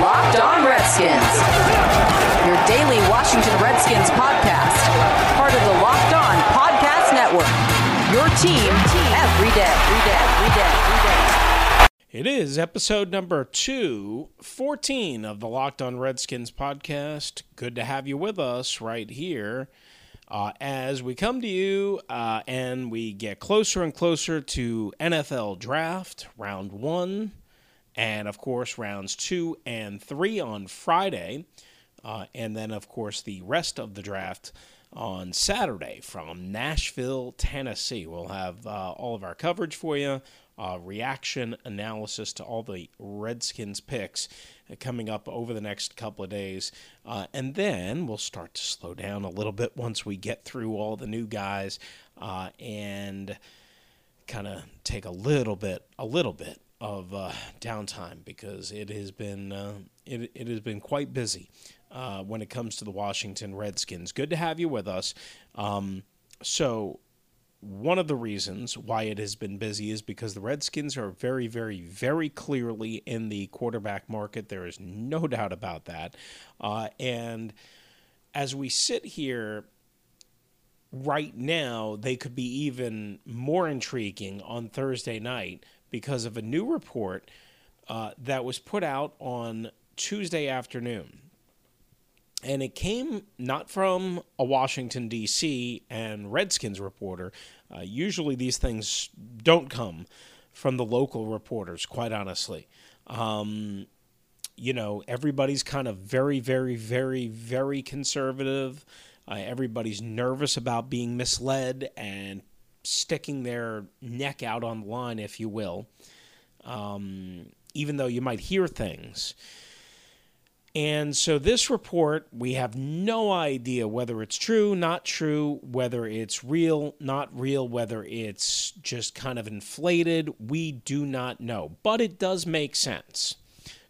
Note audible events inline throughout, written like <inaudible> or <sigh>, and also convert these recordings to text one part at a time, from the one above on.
Locked On Redskins, your daily Washington Redskins podcast, part of the Locked On Podcast Network. Your team every day, every day, every day, every day. It is episode number 214 of the Locked On Redskins podcast. Good to have you with us right here uh, as we come to you uh, and we get closer and closer to NFL draft, round one, and of course, rounds two and three on Friday. Uh, and then, of course, the rest of the draft on Saturday from Nashville, Tennessee. We'll have uh, all of our coverage for you, uh, reaction analysis to all the Redskins picks coming up over the next couple of days. Uh, and then we'll start to slow down a little bit once we get through all the new guys uh, and kind of take a little bit, a little bit of uh, downtime because it has been uh, it, it has been quite busy uh, when it comes to the Washington Redskins. Good to have you with us. Um, so one of the reasons why it has been busy is because the Redskins are very, very, very clearly in the quarterback market. There is no doubt about that. Uh, and as we sit here right now, they could be even more intriguing on Thursday night because of a new report uh, that was put out on Tuesday afternoon. And it came not from a Washington, D.C. and Redskins reporter. Uh, usually these things don't come from the local reporters, quite honestly. Um, you know, everybody's kind of very, very, very, very conservative. Uh, everybody's nervous about being misled and sticking their neck out on the line, if you will, um, even though you might hear things. And so, this report, we have no idea whether it's true, not true, whether it's real, not real, whether it's just kind of inflated. We do not know. But it does make sense.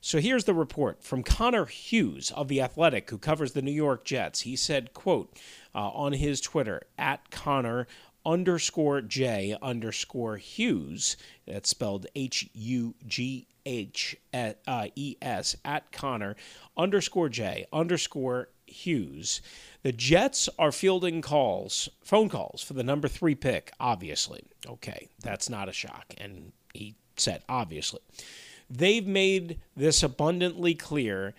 So here's the report from Connor Hughes of The Athletic, who covers the New York Jets. He said, quote, uh, on his Twitter, at Connor underscore J underscore Hughes, that's spelled H U G H E S, at Connor underscore J underscore Hughes. The Jets are fielding calls, phone calls for the number three pick, obviously. Okay, that's not a shock. And he said, obviously. They've made this abundantly clear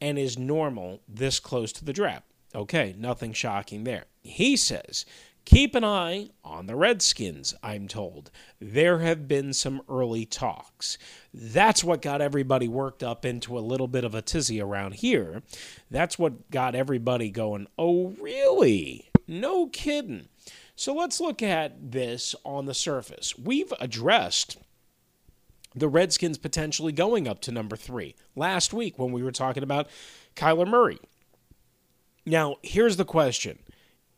and is normal this close to the draft. Okay, nothing shocking there. He says Keep an eye on the Redskins, I'm told. There have been some early talks. That's what got everybody worked up into a little bit of a tizzy around here. That's what got everybody going, oh, really? No kidding. So let's look at this on the surface. We've addressed the Redskins potentially going up to number three last week when we were talking about Kyler Murray. Now, here's the question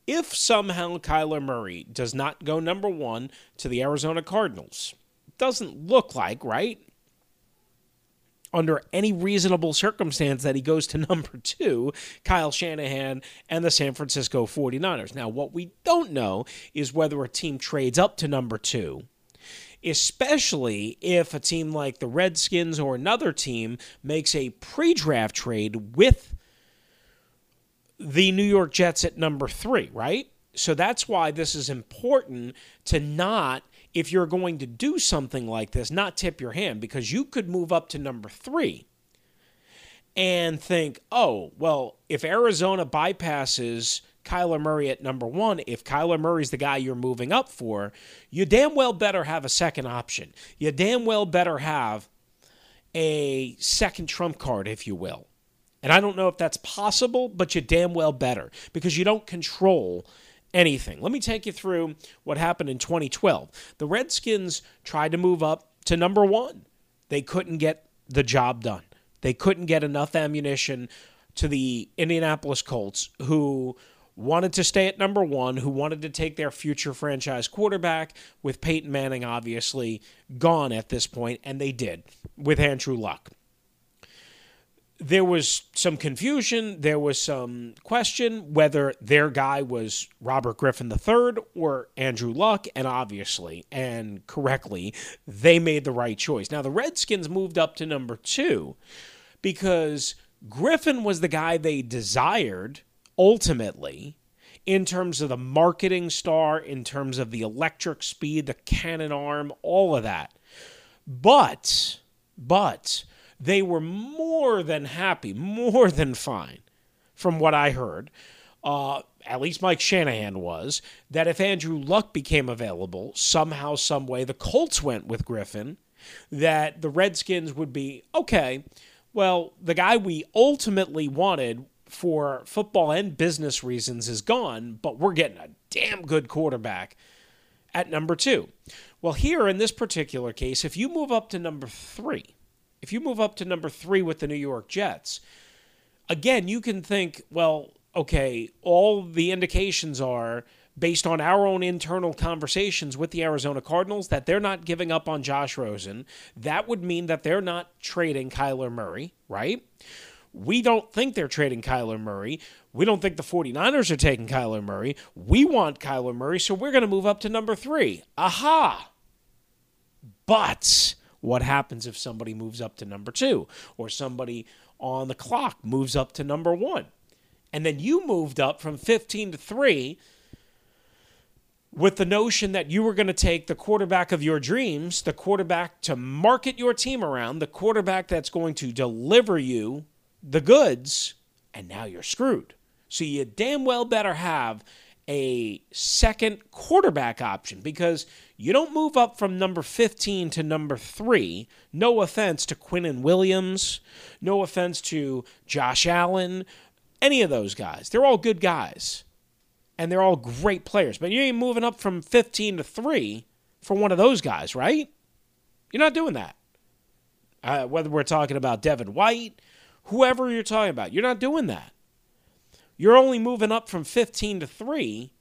if somehow Kyler Murray does not go number one to the Arizona Cardinals, doesn't look like, right? Under any reasonable circumstance that he goes to <laughs> number two, Kyle Shanahan and the San Francisco 49ers. Now, what we don't know is whether a team trades up to number two especially if a team like the Redskins or another team makes a pre draft trade with the New York Jets at number three, right? So that's why this is important to not, if you're going to do something like this, not tip your hand because you could move up to number three and think, oh, well, if Arizona bypasses Kyler Murray at number one, if Kyler Murray's the guy you're moving up for, you damn well better have a second option. You damn well better have a second trump card, if you will. And I don't know if that's possible, but you damn well better because you don't control anything. Let me take you through what happened in 2012. The Redskins tried to move up to number one, they couldn't get the job done. They couldn't get enough ammunition to the Indianapolis Colts, who wanted to stay at number one, who wanted to take their future franchise quarterback, with Peyton Manning obviously gone at this point, and they did with Andrew Luck there was some confusion. There was some question whether their guy was Robert Griffin III or Andrew Luck, and obviously and correctly, they made the right choice. Now, the Redskins moved up to number two because Griffin was the guy they desired ultimately in terms of the marketing star, in terms of the electric speed, the cannon arm, all of that. But, but they were more than happy, more than fine, from what I heard. Uh, at least Mike Shanahan was, that if Andrew Luck became available, somehow, some way, the Colts went with Griffin, that the Redskins would be okay. Well, the guy we ultimately wanted for football and business reasons is gone, but we're getting a damn good quarterback at number two. Well, here in this particular case, if you move up to number three, if you move up to number three with the New York Jets, again, you can think, well, okay, all the indications are based on our own internal conversations with the Arizona Cardinals that they're not giving up on Josh Rosen. That would mean that they're not trading Kyler Murray, right? We don't think they're trading Kyler Murray. We don't think the 49ers are taking Kyler Murray. We want Kyler Murray, so we're going to move up to number three. Aha! But what happens if somebody moves up to number two or somebody on the clock moves up to number one? And then you moved up from 15 to 3 with the notion that you were going to take the quarterback of your dreams, the quarterback to market your team around, the quarterback that's going to deliver you the goods, and now you're screwed. So you damn well better have a second quarterback option because you don't move up from number 15 to number 3. No offense to Quinnen Williams, no offense to Josh Allen, any of those guys. They're all good guys. And they're all great players. But you ain't moving up from 15 to 3 for one of those guys, right? You're not doing that. Uh, whether we're talking about Devin White, whoever you're talking about, you're not doing that. You're only moving up from 15 to 3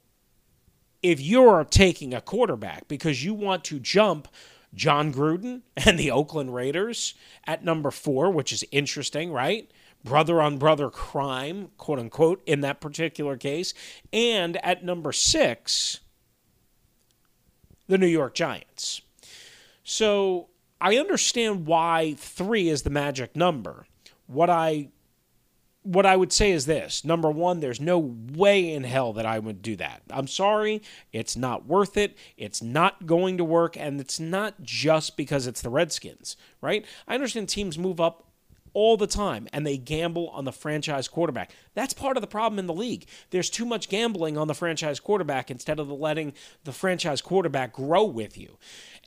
if you're taking a quarterback because you want to jump Jon Gruden <laughs> and the Oakland Raiders at number 4, which is interesting, right? brother on brother crime, quote unquote, in that particular case. And at number six, the New York Giants. So I understand why three is the magic number. What I what I would say is this number one, there's no way in hell that I would do that. I'm sorry. It's not worth it. It's not going to work. And it's not just because it's the Redskins, right? I understand teams move up all the time and they gamble on the franchise quarterback. That's part of the problem in the league. There's too much gambling on the franchise quarterback instead of letting the franchise quarterback grow with you.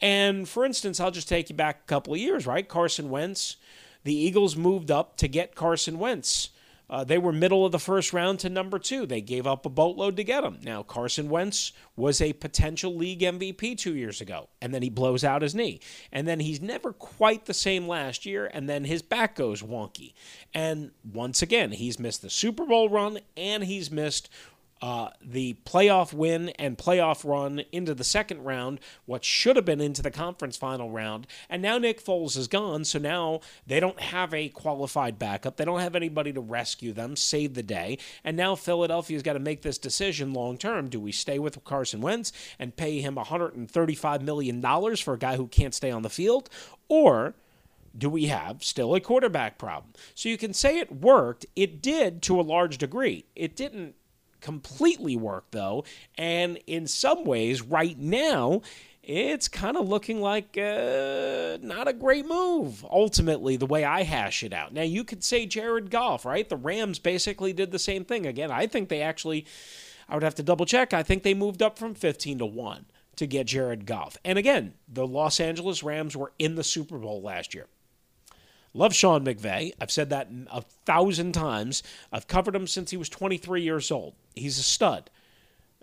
And for instance, I'll just take you back a couple of years, right? Carson Wentz, the Eagles moved up to get Carson Wentz. Uh, they were middle of the first round to number two. They gave up a boatload to get him. Now, Carson Wentz was a potential league MVP two years ago, and then he blows out his knee. And then he's never quite the same last year, and then his back goes wonky. And once again, he's missed the Super Bowl run, and he's missed uh, the playoff win and playoff run into the second round, what should have been into the conference final round. And now Nick Foles is gone, so now they don't have a qualified backup. They don't have anybody to rescue them, save the day. And now Philadelphia's got to make this decision long term. Do we stay with Carson Wentz and pay him $135 million for a guy who can't stay on the field? Or do we have still a quarterback problem? So you can say it worked. It did to a large degree. It didn't completely work, though. And in some ways, right now, it's kind of looking like uh, not a great move, ultimately, the way I hash it out. Now, you could say Jared Goff, right? The Rams basically did the same thing. Again, I think they actually, I would have to double check, I think they moved up from 15 to 1 to get Jared Goff. And again, the Los Angeles Rams were in the Super Bowl last year. Love Sean McVay. I've said that a thousand times. I've covered him since he was 23 years old. He's a stud.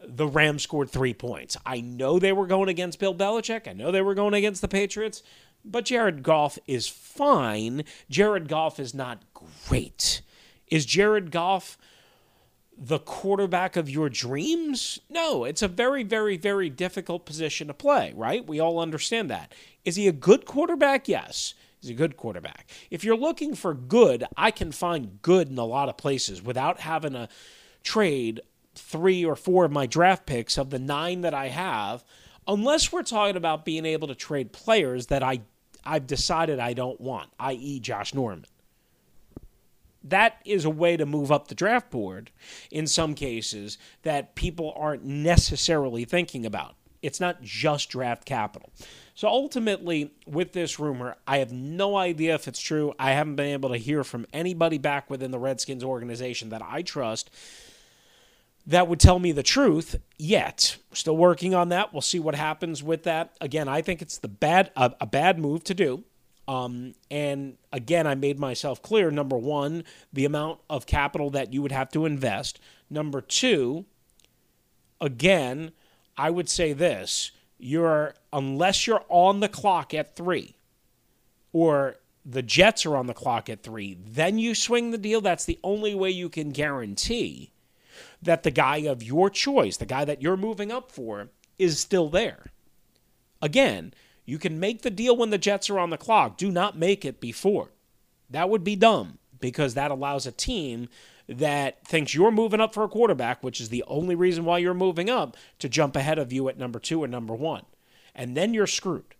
The Rams scored three points. I know they were going against Bill Belichick. I know they were going against the Patriots. But Jared Goff is fine. Jared Goff is not great. Is Jared Goff the quarterback of your dreams? No, it's a very, very, very difficult position to play, right? We all understand that. Is he a good quarterback? Yes. A good quarterback. If you're looking for good, I can find good in a lot of places without having to trade three or four of my draft picks of the nine that I have, unless we're talking about being able to trade players that I I've decided I don't want, i.e., Josh Norman. that is a way to move up the draft board in some cases that people aren't necessarily thinking about. It's not just draft capital. So ultimately, with this rumor, I have no idea if it's true. I haven't been able to hear from anybody back within the Redskins organization that I trust that would tell me the truth yet. Still working on that. We'll see what happens with that. Again, I think it's the bad a, a bad move to do. Um, and again, I made myself clear. Number one, the amount of capital that you would have to invest. Number two, again, I would say this: you're unless you're on the clock at three, or the Jets are on the clock at three, then you swing the deal. That's the only way you can guarantee that the guy of your choice, the guy that you're moving up for, is still there. Again, you can make the deal when the Jets are on the clock. Do not make it before. That would be dumb because that allows a team that thinks you're moving up for a quarterback, which is the only reason why you're moving up, to jump ahead of you at number two and number one. And then you're screwed.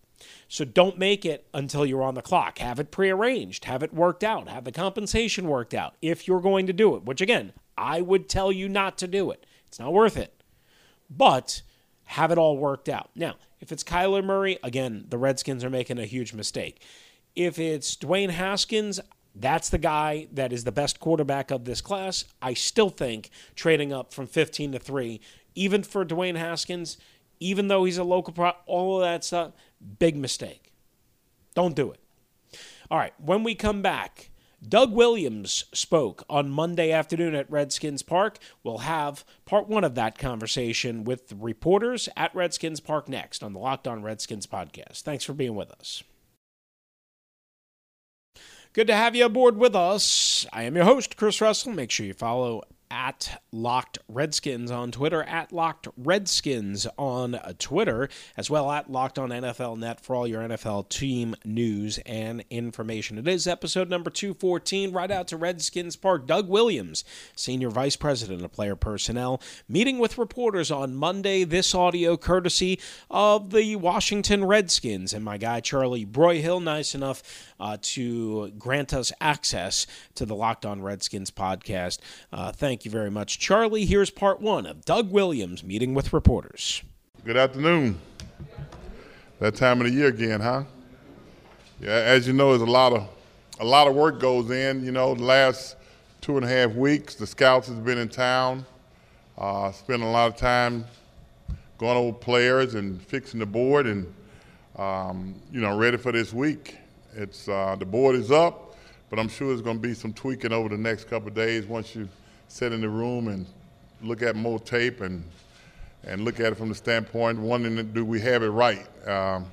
So don't make it until you're on the clock. Have it prearranged, have it worked out, have the compensation worked out if you're going to do it, which again, I would tell you not to do it. It's not worth it. But have it all worked out. Now, if it's Kyler Murray, again, the Redskins are making a huge mistake. If it's Dwayne Haskins, that's the guy that is the best quarterback of this class. I still think trading up from 15 to 3, even for Dwayne Haskins, even though he's a local pro, all of that stuff, big mistake. Don't do it. All right, when we come back, Doug Williams spoke on Monday afternoon at Redskins Park. We'll have part one of that conversation with reporters at Redskins Park next on the Locked On Redskins podcast. Thanks for being with us. Good to have you aboard with us. I am your host, Chris Russell. Make sure you follow at Locked Redskins on Twitter, at Locked Redskins on Twitter, as well at Locked on NFL Net for all your NFL team news and information. It is episode number 214, right out to Redskins Park. Doug Williams, Senior Vice President of Player Personnel, meeting with reporters on Monday. This audio courtesy of the Washington Redskins and my guy Charlie Broyhill, nice enough uh, to grant us access to the Locked On Redskins podcast. Uh, thank you very much, Charlie. Here's part one of Doug Williams meeting with reporters. Good afternoon. That time of the year again, huh? Yeah, as you know, there's a lot of a lot of work goes in. You know, the last two and a half weeks, the scouts has been in town, uh, spending a lot of time going over players and fixing the board, and um, you know, ready for this week. It's uh, the board is up, but I'm sure there's going to be some tweaking over the next couple of days once you sit in the room and look at more tape and and look at it from the standpoint wondering do we have it right. Um,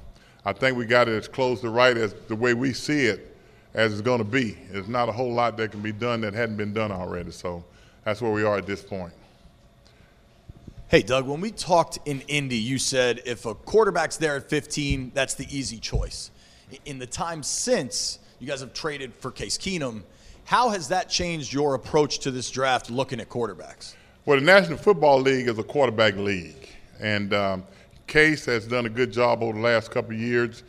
I think we got it as close to right as the way we see it as it's going to be. There's not a whole lot that can be done that hadn't been done already. So that's where we are at this point. Hey, Doug, when we talked in Indy, you said if a quarterback's there at 15, that's the easy choice in the time since you guys have traded for Case Keenum, how has that changed your approach to this draft looking at quarterbacks? Well, the National Football League is a quarterback league, and um, Case has done a good job over the last couple of years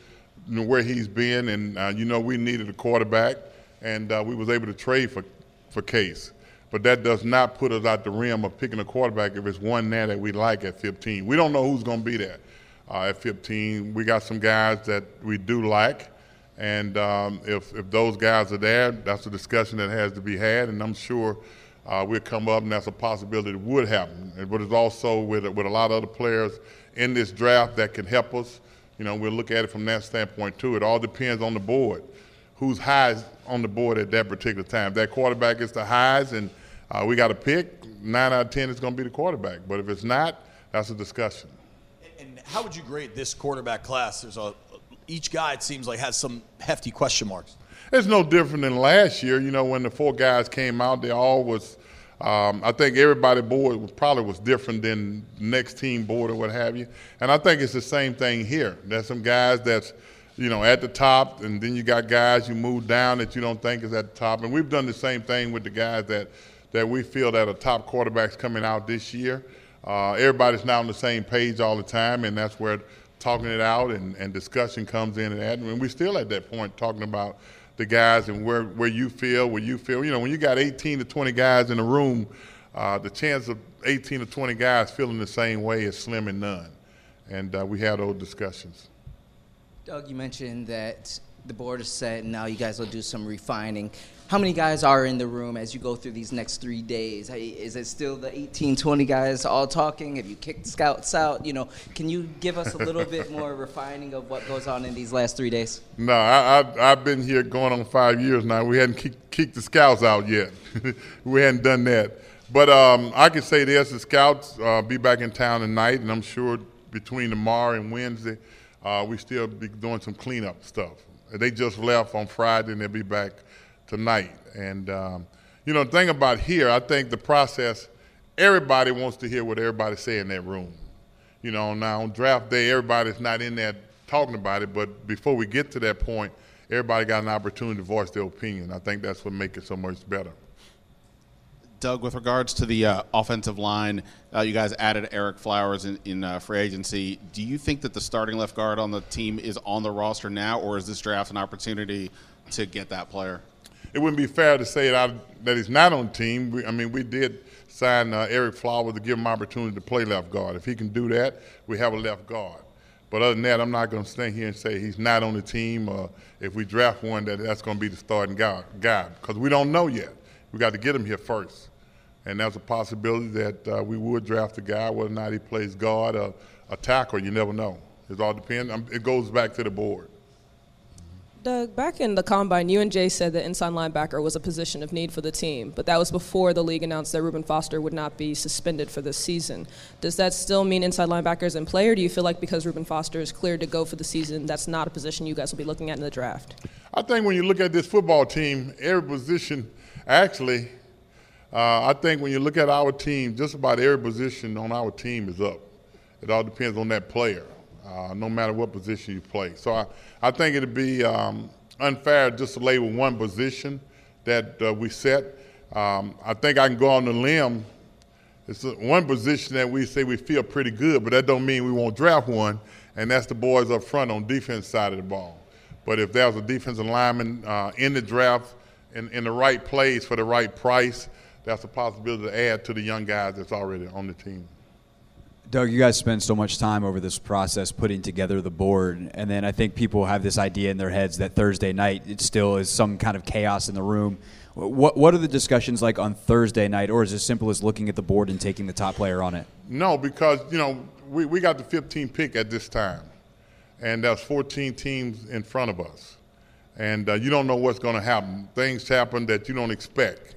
where he's been, and uh, you know we needed a quarterback, and uh, we was able to trade for for Case. But that does not put us out the rim of picking a quarterback if it's one there that we like at 15. We don't know who's going to be there uh, at 15. We got some guys that we do like, and um, if, if those guys are there, that's a discussion that has to be had, and I'm sure uh, we'll come up, and that's a possibility that would happen. But it's also with, with a lot of other players in this draft that can help us. You know, we'll look at it from that standpoint too. It all depends on the board, who's highest on the board at that particular time. If that quarterback is the highest, and uh, we got to pick, nine out of ten is going to be the quarterback. But if it's not, that's a discussion And how would you grade this quarterback class? There's a each guy it seems like has some hefty question marks. It's no different than last year. You know, when the four guys came out, they all was. Um, I think everybody board was, probably was different than next team board or what have you. And I think it's the same thing here. There's some guys that's, you know, at the top, and then you got guys you move down that you don't think is at the top. And we've done the same thing with the guys that that we feel that are top quarterbacks coming out this year. Uh, everybody's now on the same page all the time, and that's where talking it out and, and discussion comes in and that. And we're still at that point talking about the guys and where, where you feel, where you feel. You know, when you got 18 to 20 guys in a room, uh, the chance of 18 to 20 guys feeling the same way is slim and none. And uh, we had those discussions. Doug, you mentioned that the board set and now you guys will do some refining. How many guys are in the room as you go through these next three days? Is it still the 18, 20 guys all talking? Have you kicked scouts out? You know, can you give us a little bit more <laughs> refining of what goes on in these last three days? No, I, I, have been here going on five years now. We hadn't kicked, kicked the scouts out yet. <laughs> we hadn't done that. But um, I can say this: the scouts uh, be back in town tonight, and I'm sure between tomorrow and Wednesday, uh, we still be doing some cleanup stuff. They just left on Friday, and they'll be back tonight. And um, you know, the thing about here, I think the process. Everybody wants to hear what everybody say in that room. You know, now on draft day, everybody's not in there talking about it, but before we get to that point, everybody got an opportunity to voice their opinion. I think that's what makes it so much better. Doug, with regards to the uh, offensive line, uh, you guys added Ereck Flowers in, in uh, free agency. Do you think that the starting left guard on the team is on the roster now, or is this draft an opportunity to get that player? It wouldn't be fair to say that, that he's not on the team. We, I mean, we did sign uh, Ereck Flowers to give him opportunity to play left guard. If he can do that, we have a left guard. But other than that, I'm not going to stand here and say he's not on the team. Or if we draft one, that that's going to be the starting guy, because we don't know yet. We got to get him here first and there's a possibility that uh, we would draft a guy, whether or not he plays guard or a tackle. You never know. It all depends. Um, it goes back to the board. Doug, back in the combine, you and Jay said that inside linebacker was a position of need for the team, but that was before the league announced that Reuben Foster would not be suspended for this season. Does that still mean inside linebackers in play, or do you feel like because Reuben Foster is cleared to go for the season, that's not a position you guys will be looking at in the draft? I think when you look at this football team, every position actually uh, I think when you look at our team, just about every position on our team is up. It all depends on that player, uh, no matter what position you play. So I, I think it'd be um, unfair just to label one position that uh, we set. Um, I think I can go on the limb. It's one position that we say we feel pretty good, but that don't mean we won't draft one, and that's the boys up front on defense side of the ball. But if there's a defensive lineman uh, in the draft in, in the right place for the right price, that's a possibility to add to the young guys that's already on the team. Doug, you guys spend so much time over this process putting together the board, and then I think people have this idea in their heads that Thursday night it still is some kind of chaos in the room. What what are the discussions like on Thursday night, or is it as simple as looking at the board and taking the top player on it? No, because you know we, we got the 15 pick at this time, and there's 14 teams in front of us, and uh, you don't know what's going to happen. Things happen that you don't expect.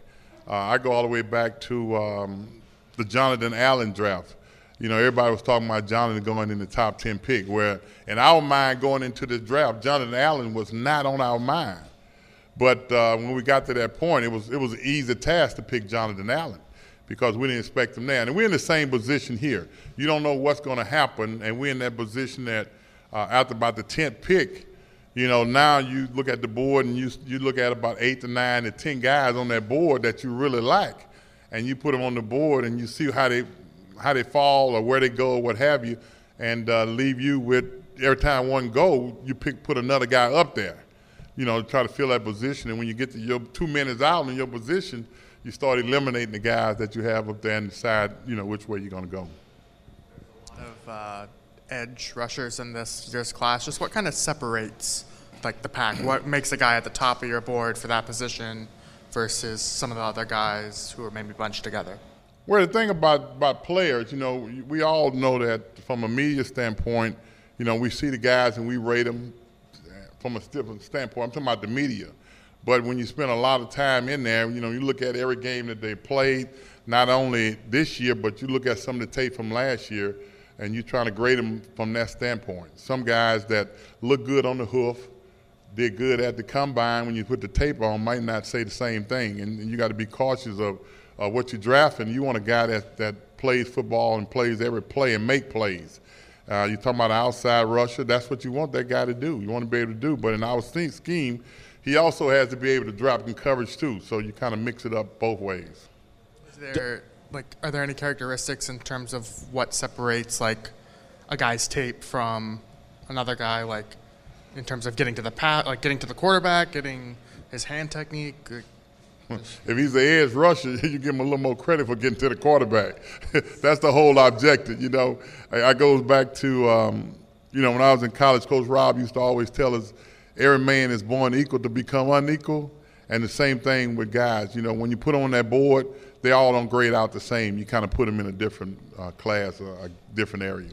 Uh, I go all the way back to um, the Jonathan Allen draft. You know, everybody was talking about Jonathan going in the top 10 pick, where in our mind going into the draft, Jonathan Allen was not on our mind. But uh, when we got to that point, it was, it was an easy task to pick Jonathan Allen because we didn't expect him there. And we're in the same position here. You don't know what's going to happen, and we're in that position that uh, after about the 10th pick, you know, now you look at the board and you, you look at about eight to nine to 10 guys on that board that you really like. And you put them on the board and you see how they, how they fall or where they go or what have you, and uh, leave you with every time one go, you pick, put another guy up there, you know, try to fill that position. And when you get to your two minutes out in your position, you start eliminating the guys that you have up there and decide, you know, which way you're going to go. Of uh, edge rushers in this year's class, just what kind of separates like the pack? What makes a guy at the top of your board for that position versus some of the other guys who are maybe bunched together? Well, the thing about, about players, you know, we all know that from a media standpoint, you know, we see the guys and we rate them eh, from a different standpoint. I'm talking about the media. But when you spend a lot of time in there, you know, you look at every game that they played, not only this year, but you look at some of the tape from last year, and you're trying to grade them from that standpoint. Some guys that look good on the hoof, did good at the combine when you put the tape on might not say the same thing. And, and you got to be cautious of uh, what you're drafting. You want a guy that, that plays football and plays every play and make plays. Uh, you're talking about outside rusher. That's what you want that guy to do. You want to be able to do. But in our scheme, he also has to be able to drop in coverage too. So you kind of mix it up both ways. Is there like are there any characteristics in terms of what separates like a guy's tape from another guy like in terms of getting to the pat, like getting to the quarterback, getting his hand technique? If he's the edge rusher, <laughs> you give him a little more credit for getting to the quarterback. <laughs> That's the whole objective, you know. I, I goes back to, um, you know, when I was in college, Coach Rob used to always tell us, every man is born equal to become unequal. And the same thing with guys. You know, when you put on that board, they all don't grade out the same. You kind of put them in a different uh, class, a different area.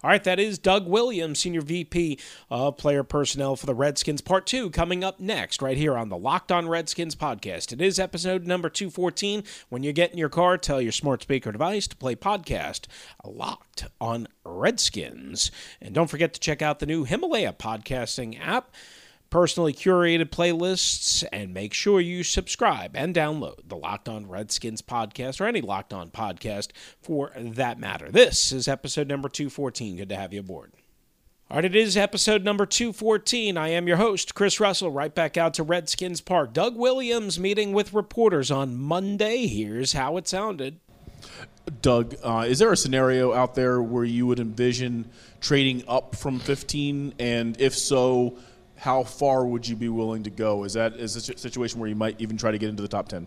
All right, that is Doug Williams, Senior VP of Player Personnel for the Redskins. Part two coming up next, right here on the Locked On Redskins podcast. It is episode number 214. When you get in your car, tell your smart speaker device to play podcast Locked on Redskins. And don't forget to check out the new Himalaya podcasting app personally curated playlists, and make sure you subscribe and download the Locked On Redskins podcast or any Locked On podcast for that matter. This is episode number 214. Good to have you aboard. All right, it is episode number 214. I am your host, Chris Russell, right back out to Redskins Park. Doug Williams meeting with reporters on Monday. Here's how it sounded. Doug, uh, is there a scenario out there where you would envision trading up from 15? And if so, how far would you be willing to go? Is that is a situation where you might even try to get into the top 10?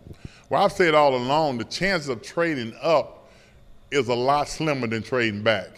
Well, I've said all along the chances of trading up is a lot slimmer than trading back.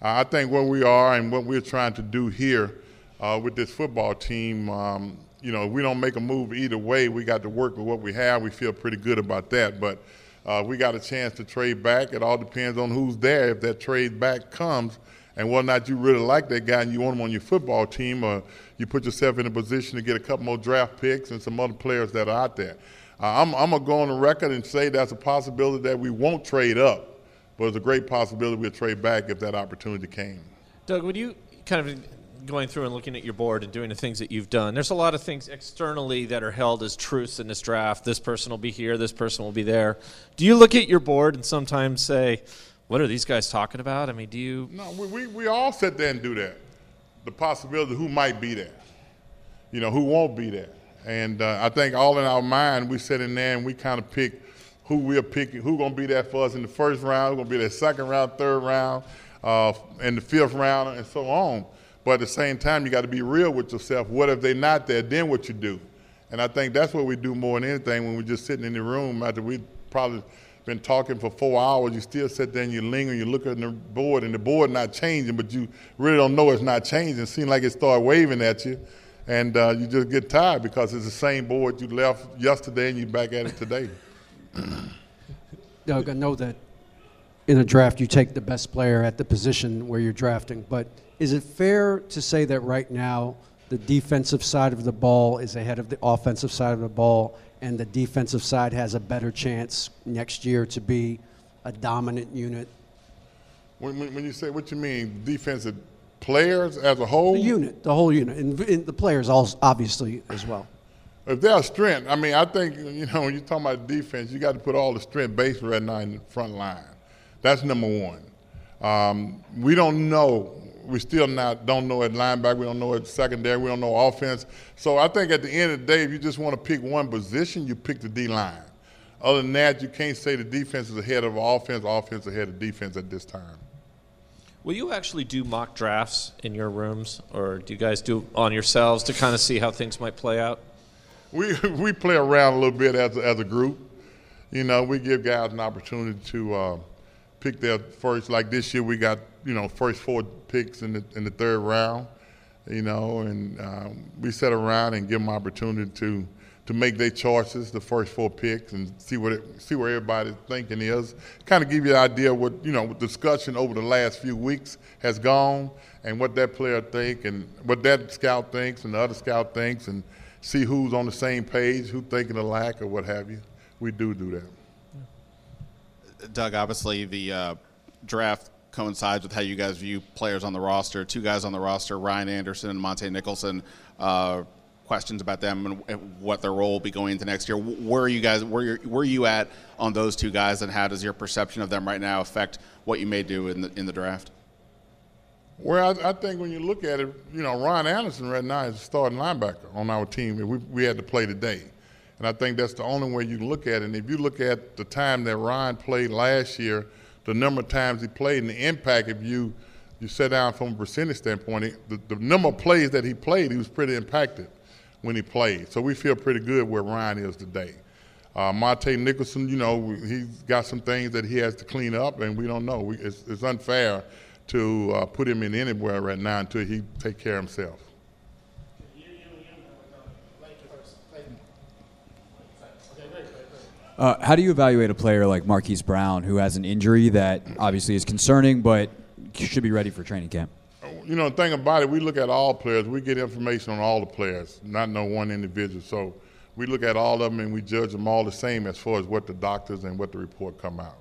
Uh, I think where we are and what we're trying to do here uh, with this football team, um, you know, we don't make a move either way. We got to work with what we have. We feel pretty good about that. But uh, we got a chance to trade back. It all depends on who's there. If that trade back comes, and whether or not you really like that guy and you want him on your football team, or you put yourself in a position to get a couple more draft picks and some other players that are out there. Uh, I'm, I'm going to go on the record and say that's a possibility that we won't trade up, but it's a great possibility we'll trade back if that opportunity came. Doug, would you kind of going through and looking at your board and doing the things that you've done, there's a lot of things externally that are held as truths in this draft. This person will be here, this person will be there. Do you look at your board and sometimes say, what are these guys talking about? I mean, do you? No, we, we, we all sit there and do that. The possibility who might be there, you know, who won't be there. And uh, I think all in our mind, we sit in there and we kind of pick who we're picking, who's going to be there for us in the first round, who's going to be there second round, third round, uh, and the fifth round, and so on. But at the same time, you got to be real with yourself. What if they're not there? Then what you do? And I think that's what we do more than anything when we're just sitting in the room after we probably – been talking for four hours, you still sit there and you linger, you look at the board, and the board not changing, but you really don't know it's not changing. It seems like it started waving at you, and uh, you just get tired because it's the same board you left yesterday and you're back at it today. Doug, I know that in a draft you take the best player at the position where you're drafting, but is it fair to say that right now the defensive side of the ball is ahead of the offensive side of the ball and the defensive side has a better chance next year to be a dominant unit. When, when, you say what you mean, defensive players as a whole? The unit, the whole unit, and, and the players also obviously as well. If they're strength, I mean, I think you know when you're talking about defense, you got to put all the strength base right now in the front line. That's number one. Um, we don't know we still not don't know at linebacker, we don't know at secondary, we don't know offense. So I think at the end of the day, if you just want to pick one position, you pick the D line. Other than that, you can't say the defense is ahead of offense, offense ahead of defense at this time. Will you actually do mock drafts in your rooms, or do you guys do on yourselves to kind of see how things might play out? We <laughs> we play around a little bit as a, as a group. You know, we give guys an opportunity to uh, pick their first. Like this year, we got you know first four picks in the in the third round, you know, and um, we sit around and give them opportunity to to make their choices, the first four picks, and see what it, see where everybody's thinking is. Kind of give you an idea what you know discussion over the last few weeks has gone, and what that player think, and what that scout thinks, and the other scout thinks, and see who's on the same page, who's thinking alike, or what have you. We do do that. Doug, obviously the uh, draft coincides with how you guys view players on the roster. Two guys on the roster, Ryan Anderson and Montae Nicholson. Uh, questions about them and what their role will be going into next year. Where are you guys? Where where are you at on those two guys, and how does your perception of them right now affect what you may do in the in the draft? Well, I, I think when you look at it, you know, Ryan Anderson right now is a starting linebacker on our team. We we had to play today, and I think that's the only way you look at it. And if you look at the time that Ryan played last year the number of times he played and the impact if you you sit down from a percentage standpoint, the, the number of plays that he played, he was pretty impacted. when he played. So we feel pretty good where Ryan is today. Uh, Montae Nicholson, you know, he's got some things that he has to clean up, and we don't know. We, it's, it's, unfair to uh, put him in anywhere right now until he take care of himself. Uh, how do you evaluate a player like Marquise Brown who has an injury that obviously is concerning, but should be ready for training camp? You know, the thing about it, we look at all players. We get information on all the players, not no one individual. So we look at all of them and we judge them all the same as far as what the doctors and what the report come out.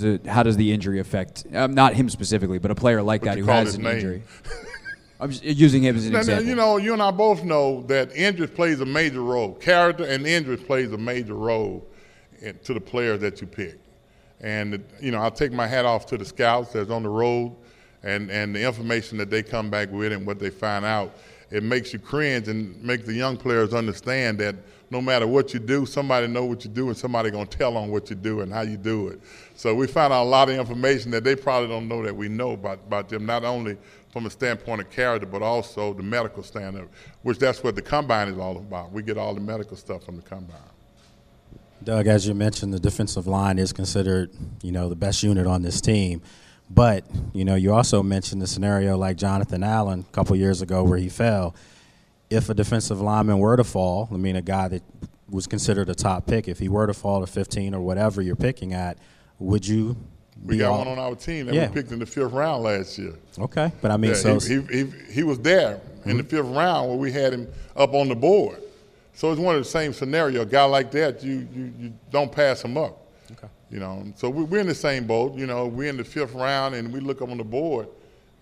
It, how does the injury affect, um, not him specifically, but a player like that who has an name. injury? <laughs> I'm using him as an now, example. You know, you and I both know that injury plays a major role. Character and injury plays a major role to the players that you pick. And, you know, I take my hat off to the scouts that's on the road and, and the information that they come back with and what they find out. It makes you cringe and make the young players understand that no matter what you do, somebody know what you do and somebody gonna tell on what you do and how you do it. So we found out a lot of information that they probably don't know that we know about, about them, not only from a standpoint of character, but also the medical standard, which that's what the combine is all about. We get all the medical stuff from the combine. Doug, as you mentioned, the defensive line is considered, you know, the best unit on this team. But, you know, you also mentioned the scenario like Jonathan Allen a couple years ago where he fell. If a defensive lineman were to fall, I mean, a guy that was considered a top pick, if he were to fall to 15 or whatever you're picking at, would you? We got all, one on our team that yeah. we picked in the fifth round last year. Okay, but I mean, yeah, so he, he, he, he was there mm-hmm. in the fifth round where we had him up on the board. So it's one of the same scenario. A guy like that, you, you, you don't pass him up. Okay. You know, so we're in the same boat. You know, we're in the fifth round, and we look up on the board,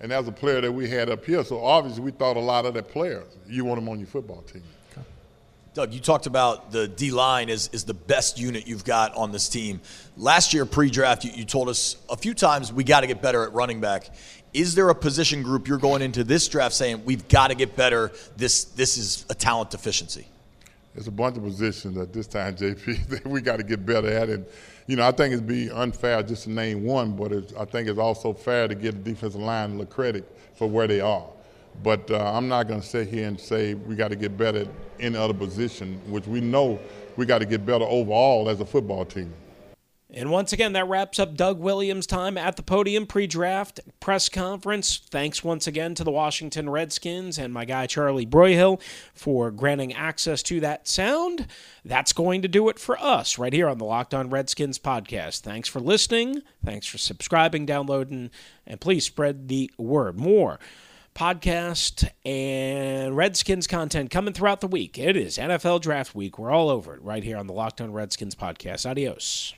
and that's a player that we had up here. So obviously, we thought a lot of that player. You want him on your football team. Okay. Doug, you talked about the D line is, is the best unit you've got on this team. Last year, pre draft, you, you told us a few times we got to get better at running back. Is there a position group you're going into this draft saying we've got to get better? This, this is a talent deficiency? There's a bunch of positions at this time, <laughs> JP, that we got to get better at. And, you know, I think it'd be unfair just to name one, but I think it's also fair to give the defensive line a little credit for where they are. But uh, I'm not going to sit here and say we got to get better at any other position, which we know we got to get better overall as a football team. And once again, that wraps up Doug Williams' time at the podium pre draft press conference. Thanks once again to the Washington Redskins and my guy Charlie Broyhill for granting access to that sound. That's going to do it for us right here on the Locked On Redskins podcast. Thanks for listening. Thanks for subscribing, downloading, and please spread the word. More podcast and Redskins content coming throughout the week. It is NFL Draft Week. We're all over it right here on the Locked On Redskins podcast. Adios.